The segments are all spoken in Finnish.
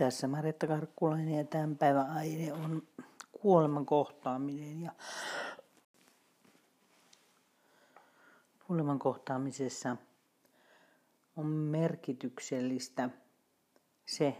Tässä Maretta Karkkulainen ja tämän päivän aihe on kuoleman kohtaaminen. Ja kuoleman kohtaamisessa on merkityksellistä se,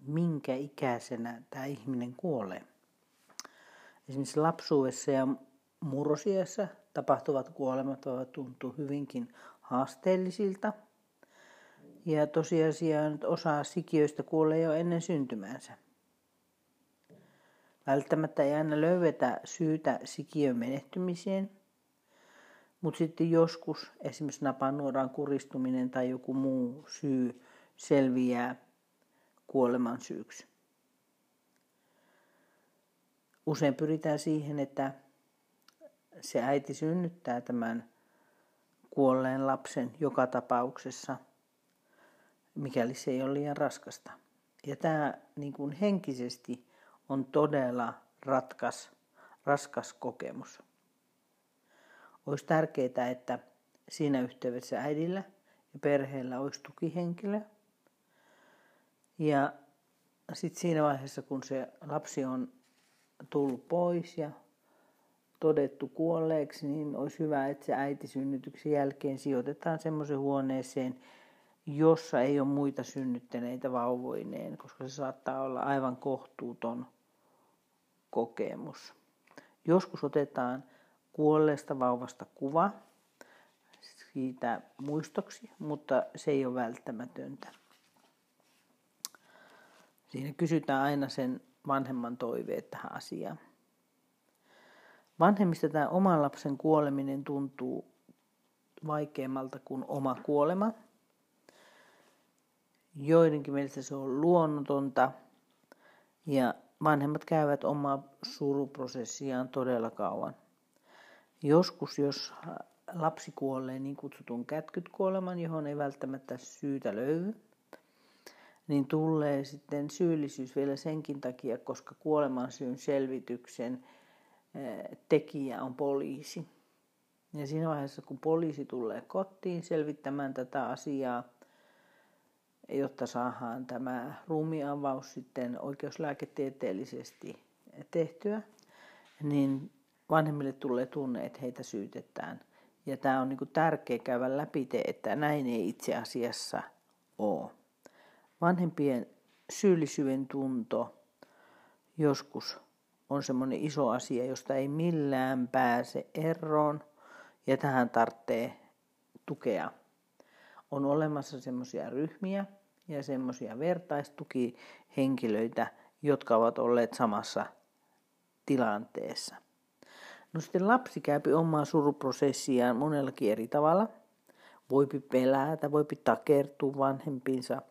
minkä ikäisenä tämä ihminen kuolee. Esimerkiksi lapsuudessa ja murrosiassa tapahtuvat kuolemat voivat tuntua hyvinkin haasteellisilta – ja tosiasiaan osa sikiöistä kuolee jo ennen syntymäänsä. Välttämättä ei aina löydetä syytä sikiön menehtymiseen, mutta sitten joskus esimerkiksi napanuoraan kuristuminen tai joku muu syy selviää kuoleman syyksi. Usein pyritään siihen, että se äiti synnyttää tämän kuolleen lapsen joka tapauksessa – mikäli se ei ole liian raskasta. Ja tämä niin kuin henkisesti on todella ratkas, raskas kokemus. Olisi tärkeää, että siinä yhteydessä äidillä ja perheellä olisi tukihenkilö. Ja sitten siinä vaiheessa, kun se lapsi on tullut pois ja todettu kuolleeksi, niin olisi hyvä, että se äiti synnytyksen jälkeen sijoitetaan semmoisen huoneeseen, jossa ei ole muita synnyttäneitä vauvoineen, koska se saattaa olla aivan kohtuuton kokemus. Joskus otetaan kuolleesta vauvasta kuva siitä muistoksi, mutta se ei ole välttämätöntä. Siinä kysytään aina sen vanhemman toiveet tähän asiaan. Vanhemmista tämä oman lapsen kuoleminen tuntuu vaikeammalta kuin oma kuolema – Joidenkin mielestä se on luonnotonta ja vanhemmat käyvät omaa suruprosessiaan todella kauan. Joskus, jos lapsi kuolee niin kutsutun kätkytkuoleman, johon ei välttämättä syytä löydy, niin tulee sitten syyllisyys vielä senkin takia, koska kuoleman syyn selvityksen eh, tekijä on poliisi. Ja siinä vaiheessa, kun poliisi tulee kotiin selvittämään tätä asiaa, jotta saadaan tämä ruumianvaus sitten oikeuslääketieteellisesti tehtyä, niin vanhemmille tulee tunne, että heitä syytetään. Ja tämä on niin tärkeä käydä läpi, että näin ei itse asiassa ole. Vanhempien syyllisyyden tunto joskus on semmoinen iso asia, josta ei millään pääse eroon, ja tähän tarvitsee tukea. On olemassa semmoisia ryhmiä, ja semmoisia vertaistukihenkilöitä, jotka ovat olleet samassa tilanteessa. No sitten lapsi käypi omaa suruprosessiaan monellakin eri tavalla. Voipi pelätä, voipi takertua vanhempiinsa,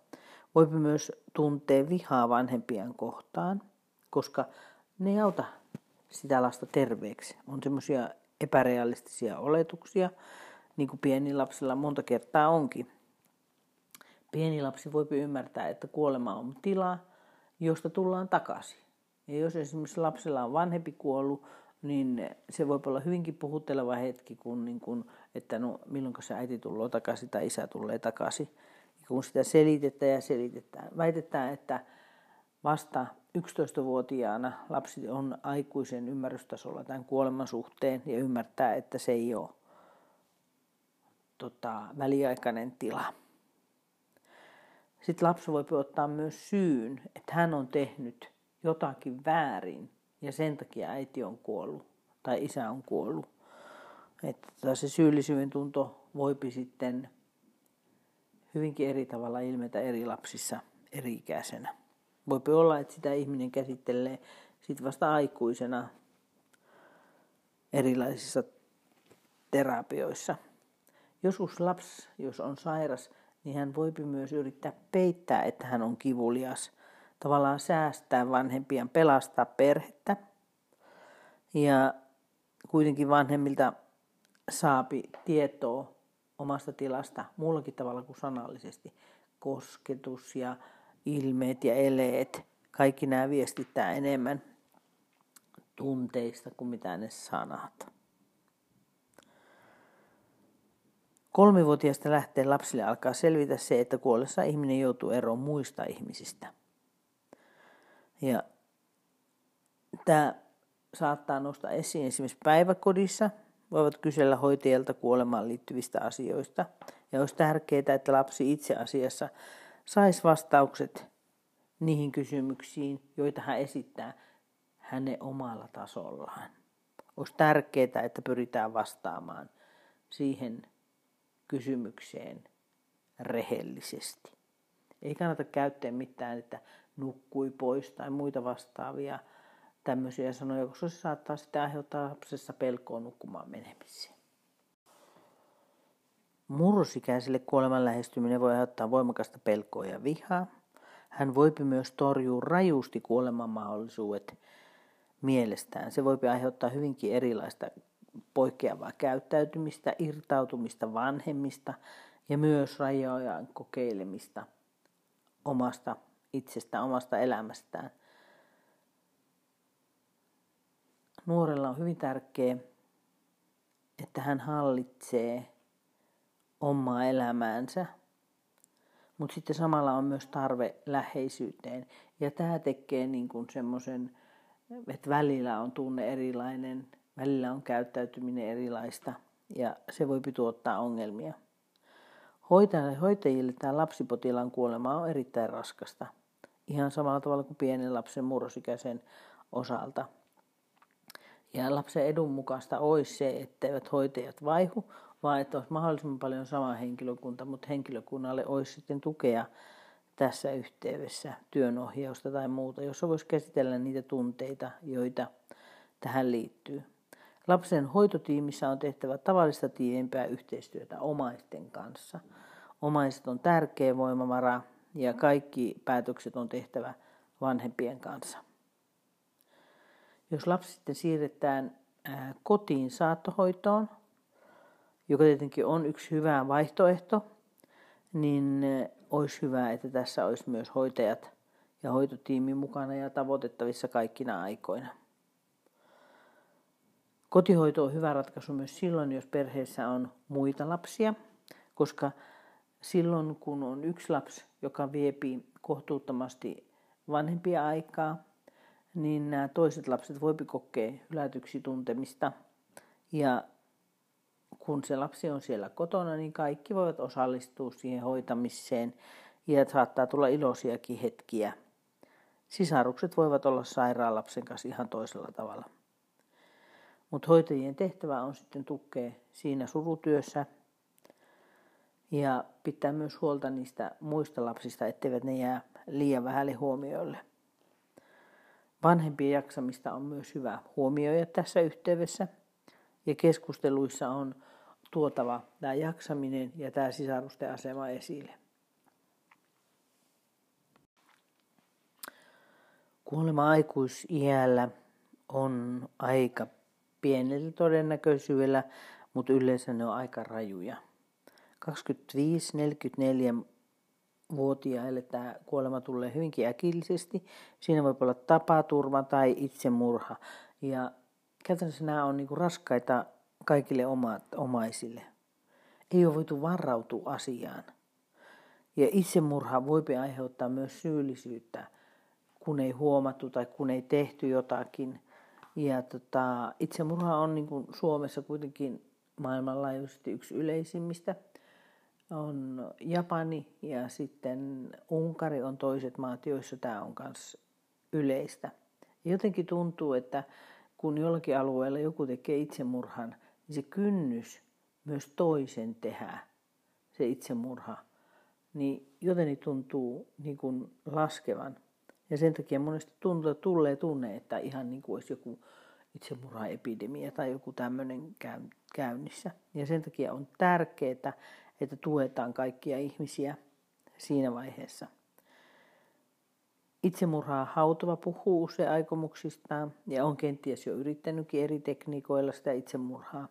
voipi myös tuntea vihaa vanhempien kohtaan, koska ne ei auta sitä lasta terveeksi. On semmoisia epärealistisia oletuksia, niin kuin pieni lapsilla monta kertaa onkin. Pieni lapsi voi ymmärtää, että kuolema on tila, josta tullaan takaisin. Ja jos esimerkiksi lapsella on vanhempi kuollut, niin se voi olla hyvinkin puhutteleva hetki, kun, niin kun, että no, milloin se äiti tulee takaisin tai isä tulee takaisin. Ja kun sitä selitetään ja selitetään. Väitetään, että vasta 11-vuotiaana lapsi on aikuisen ymmärrystasolla tämän kuoleman suhteen ja ymmärtää, että se ei ole tota, väliaikainen tila. Sitten lapsi voi ottaa myös syyn, että hän on tehnyt jotakin väärin ja sen takia äiti on kuollut tai isä on kuollut. Että se syyllisyyden tunto voipi sitten hyvinkin eri tavalla ilmetä eri lapsissa eri ikäisenä. Voipi olla, että sitä ihminen käsittelee sitten vasta aikuisena erilaisissa terapioissa. Joskus lapsi, jos on sairas, niin hän voi myös yrittää peittää, että hän on kivulias. Tavallaan säästää vanhempien, pelastaa perhettä. Ja kuitenkin vanhemmilta saapi tietoa omasta tilasta muullakin tavalla kuin sanallisesti. Kosketus ja ilmeet ja eleet, kaikki nämä viestittää enemmän tunteista kuin mitä ne sanat. Kolmivuotiaasta lähtien lapsille alkaa selvitä se, että kuollessa ihminen joutuu eroon muista ihmisistä. Ja tämä saattaa nostaa esiin esimerkiksi päiväkodissa, voivat kysellä hoitajalta kuolemaan liittyvistä asioista. Ja olisi tärkeää, että lapsi itse asiassa saisi vastaukset niihin kysymyksiin, joita hän esittää hänen omalla tasollaan. Olisi tärkeää, että pyritään vastaamaan siihen kysymykseen rehellisesti. Ei kannata käyttää mitään, että nukkui pois tai muita vastaavia tämmöisiä sanoja, koska se saattaa sitten aiheuttaa lapsessa pelkoa nukkumaan menemiseen. Murrosikäiselle kuoleman lähestyminen voi aiheuttaa voimakasta pelkoa ja vihaa. Hän voipi myös torjua rajusti kuoleman mahdollisuudet mielestään. Se voipi aiheuttaa hyvinkin erilaista poikkeavaa käyttäytymistä, irtautumista vanhemmista ja myös rajojen kokeilemista omasta itsestä, omasta elämästään. Nuorella on hyvin tärkeää, että hän hallitsee omaa elämäänsä, mutta sitten samalla on myös tarve läheisyyteen. Ja tämä tekee niin semmoisen, että välillä on tunne erilainen, välillä on käyttäytyminen erilaista ja se voi tuottaa ongelmia. Hoitajille, hoitajille tämä lapsipotilaan kuolema on erittäin raskasta. Ihan samalla tavalla kuin pienen lapsen murrosikäisen osalta. Ja lapsen edun mukaista olisi se, etteivät hoitajat vaihu, vaan että olisi mahdollisimman paljon sama henkilökunta, mutta henkilökunnalle olisi sitten tukea tässä yhteydessä, työnohjausta tai muuta, jossa voisi käsitellä niitä tunteita, joita tähän liittyy. Lapsen hoitotiimissä on tehtävä tavallista tiiviimpää yhteistyötä omaisten kanssa. Omaiset on tärkeä voimavara ja kaikki päätökset on tehtävä vanhempien kanssa. Jos lapsi sitten siirretään kotiin saattohoitoon, joka tietenkin on yksi hyvä vaihtoehto, niin olisi hyvä, että tässä olisi myös hoitajat ja hoitotiimi mukana ja tavoitettavissa kaikkina aikoina. Kotihoito on hyvä ratkaisu myös silloin, jos perheessä on muita lapsia, koska silloin kun on yksi lapsi, joka viepii kohtuuttomasti vanhempia aikaa, niin nämä toiset lapset voipi kokea hylätyksi tuntemista. Ja kun se lapsi on siellä kotona, niin kaikki voivat osallistua siihen hoitamiseen ja saattaa tulla iloisiakin hetkiä. Sisarukset voivat olla sairaan lapsen kanssa ihan toisella tavalla. Mutta hoitajien tehtävä on sitten tukea siinä surutyössä ja pitää myös huolta niistä muista lapsista, etteivät ne jää liian vähälle huomioille. Vanhempien jaksamista on myös hyvä huomioida tässä yhteydessä ja keskusteluissa on tuotava tämä jaksaminen ja tämä sisarusten asema esille. Kuolema aikuisiällä on aika pienellä todennäköisyydellä, mutta yleensä ne on aika rajuja. 25-44-vuotiaille tämä kuolema tulee hyvinkin äkillisesti. Siinä voi olla tapaturma tai itsemurha. Ja käytännössä nämä on niinku raskaita kaikille omat, omaisille. Ei ole voitu varautua asiaan. Ja itsemurha voi aiheuttaa myös syyllisyyttä, kun ei huomattu tai kun ei tehty jotakin – ja tota, itsemurha on niin kuin Suomessa kuitenkin maailmanlaajuisesti yksi yleisimmistä. On Japani ja sitten Unkari on toiset maat, joissa tämä on myös yleistä. Jotenkin tuntuu, että kun jollakin alueella joku tekee itsemurhan, niin se kynnys myös toisen tehdä se itsemurha, niin jotenkin tuntuu niin kuin laskevan. Ja sen takia monesti tuntuu, tulee tunne, että ihan niin kuin olisi joku itsemurhaepidemia tai joku tämmöinen käynnissä. Ja sen takia on tärkeää, että tuetaan kaikkia ihmisiä siinä vaiheessa. Itsemurhaa hautava puhuu usein aikomuksistaan ja on kenties jo yrittänytkin eri tekniikoilla sitä itsemurhaa.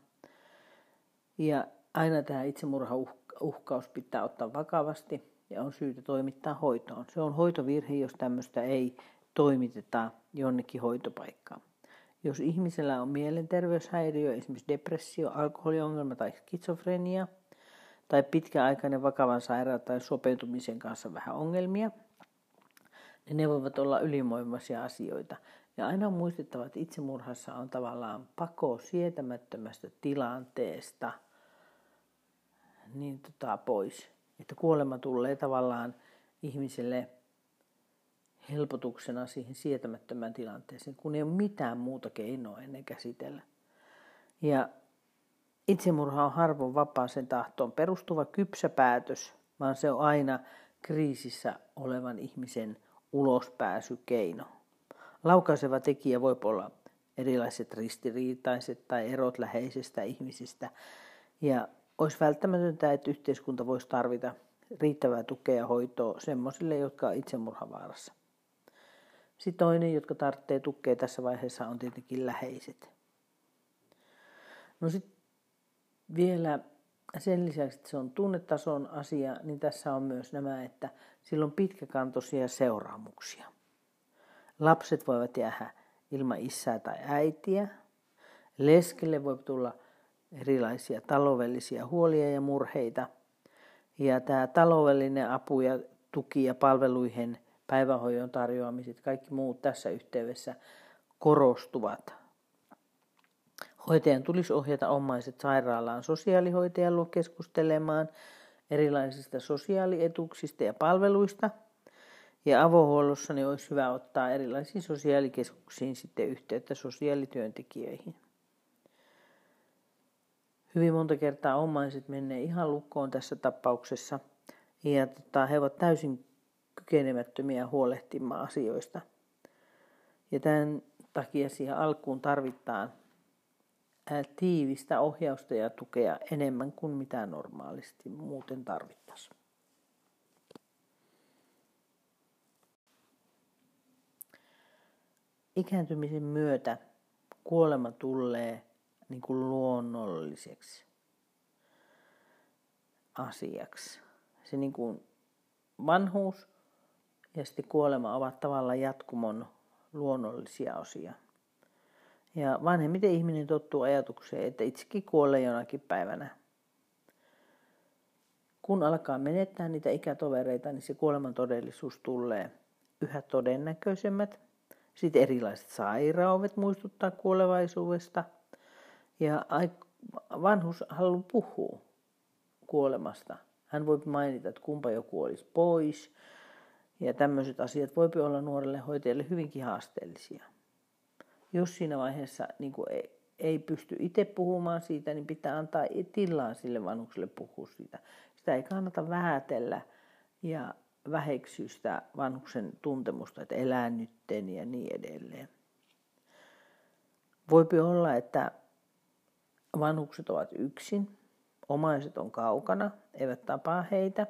Ja aina tämä itsemurhauhkaus pitää ottaa vakavasti ja on syytä toimittaa hoitoon. Se on hoitovirhe, jos tämmöistä ei toimiteta jonnekin hoitopaikkaan. Jos ihmisellä on mielenterveyshäiriö, esimerkiksi depressio, alkoholiongelma tai skitsofrenia, tai pitkäaikainen vakavan sairauden tai sopeutumisen kanssa vähän ongelmia, niin ne voivat olla ylimoimaisia asioita. Ja aina on muistettava, että itsemurhassa on tavallaan pako sietämättömästä tilanteesta niin tota, pois. Että kuolema tulee tavallaan ihmiselle helpotuksena siihen sietämättömään tilanteeseen, kun ei ole mitään muuta keinoa ennen käsitellä. Ja itsemurha on harvoin vapaaseen tahtoon perustuva kypsä päätös, vaan se on aina kriisissä olevan ihmisen ulospääsykeino. Laukaiseva tekijä voi olla erilaiset ristiriitaiset tai erot läheisestä ihmisistä. Ja olisi välttämätöntä, että yhteiskunta voisi tarvita riittävää tukea ja hoitoa semmoisille, jotka ovat itsemurhavaarassa. Sitten toinen, jotka tarvitsee tukea tässä vaiheessa, on tietenkin läheiset. No sitten vielä sen lisäksi, että se on tunnetason asia, niin tässä on myös nämä, että sillä on pitkäkantoisia seuraamuksia. Lapset voivat jäädä ilman isää tai äitiä. Leskelle voi tulla erilaisia taloudellisia huolia ja murheita. Ja tämä taloudellinen apu ja tuki ja palveluihin, päivähoidon tarjoamiset, kaikki muut tässä yhteydessä korostuvat. Hoitajan tulisi ohjata omaiset sairaalaan sosiaalihoitajan luo keskustelemaan erilaisista sosiaalietuuksista ja palveluista. Ja avohuollossa niin olisi hyvä ottaa erilaisiin sosiaalikeskuksiin sitten yhteyttä sosiaalityöntekijöihin. Hyvin monta kertaa omaiset menee ihan lukkoon tässä tapauksessa ja tota, he ovat täysin kykenemättömiä huolehtimaan asioista. Ja tämän takia siihen alkuun tarvitaan tiivistä ohjausta ja tukea enemmän kuin mitä normaalisti muuten tarvittaisiin. Ikääntymisen myötä kuolema tulee niin kuin luonnolliseksi asiaksi. Se niin kuin vanhuus ja sitten kuolema ovat tavallaan jatkumon luonnollisia osia. Ja vanhemmiten ihminen tottuu ajatukseen, että itsekin kuolee jonakin päivänä. Kun alkaa menettää niitä ikätovereita, niin se kuoleman todellisuus tulee yhä todennäköisemmät. Sitten erilaiset sairaudet muistuttaa kuolevaisuudesta. Ja vanhus haluaa puhua kuolemasta. Hän voi mainita, että kumpa joku olisi pois. Ja tämmöiset asiat voi olla nuorelle hoitajalle hyvinkin haasteellisia jos siinä vaiheessa niin ei, ei pysty itse puhumaan siitä, niin pitää antaa tilaa sille vanhukselle puhua siitä. Sitä ei kannata vähätellä ja väheksyä sitä vanhuksen tuntemusta, että elää nytten ja niin edelleen. Voipi olla, että vanhukset ovat yksin, omaiset on kaukana, eivät tapaa heitä.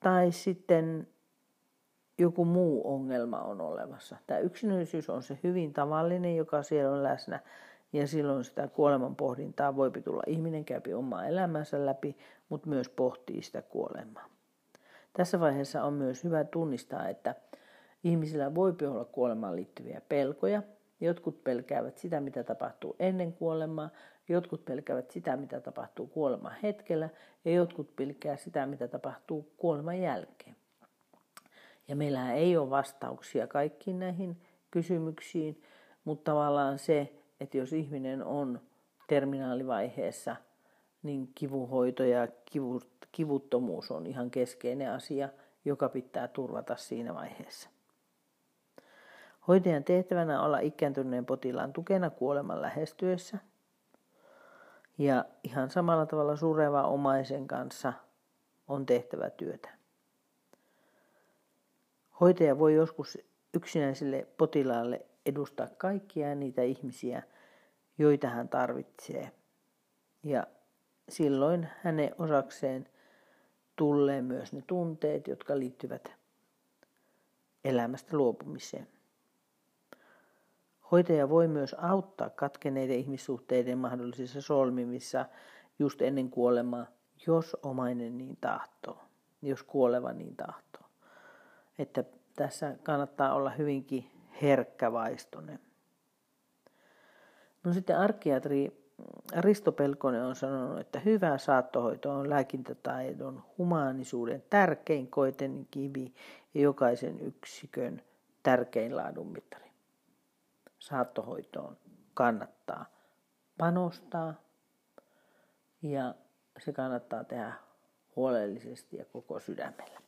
Tai sitten joku muu ongelma on olemassa. Tämä yksinäisyys on se hyvin tavallinen, joka siellä on läsnä. Ja silloin sitä kuoleman pohdintaa voi tulla. Ihminen käypi omaa elämänsä läpi, mutta myös pohtii sitä kuolemaa. Tässä vaiheessa on myös hyvä tunnistaa, että ihmisillä voi olla kuolemaan liittyviä pelkoja. Jotkut pelkäävät sitä, mitä tapahtuu ennen kuolemaa, jotkut pelkäävät sitä, mitä tapahtuu kuoleman hetkellä, ja jotkut pelkää sitä, mitä tapahtuu kuoleman jälkeen. Ja meillä ei ole vastauksia kaikkiin näihin kysymyksiin, mutta tavallaan se, että jos ihminen on terminaalivaiheessa, niin kivuhoito ja kivuttomuus on ihan keskeinen asia, joka pitää turvata siinä vaiheessa. Hoitajan tehtävänä on olla ikääntyneen potilaan tukena kuoleman lähestyessä. Ja ihan samalla tavalla sureva omaisen kanssa on tehtävä työtä. Hoitaja voi joskus yksinäiselle potilaalle edustaa kaikkia niitä ihmisiä, joita hän tarvitsee. Ja silloin hänen osakseen tulee myös ne tunteet, jotka liittyvät elämästä luopumiseen. Hoitaja voi myös auttaa katkeneiden ihmissuhteiden mahdollisissa solmimissa just ennen kuolemaa, jos omainen niin tahtoo, jos kuoleva niin tahtoo että tässä kannattaa olla hyvinkin herkkävaistoinen. No sitten arkiatri Risto Pelkonen on sanonut, että hyvä saattohoito on lääkintätaidon humaanisuuden tärkein koeten kivi ja jokaisen yksikön tärkein laadunmittari. Saattohoitoon kannattaa panostaa ja se kannattaa tehdä huolellisesti ja koko sydämellä.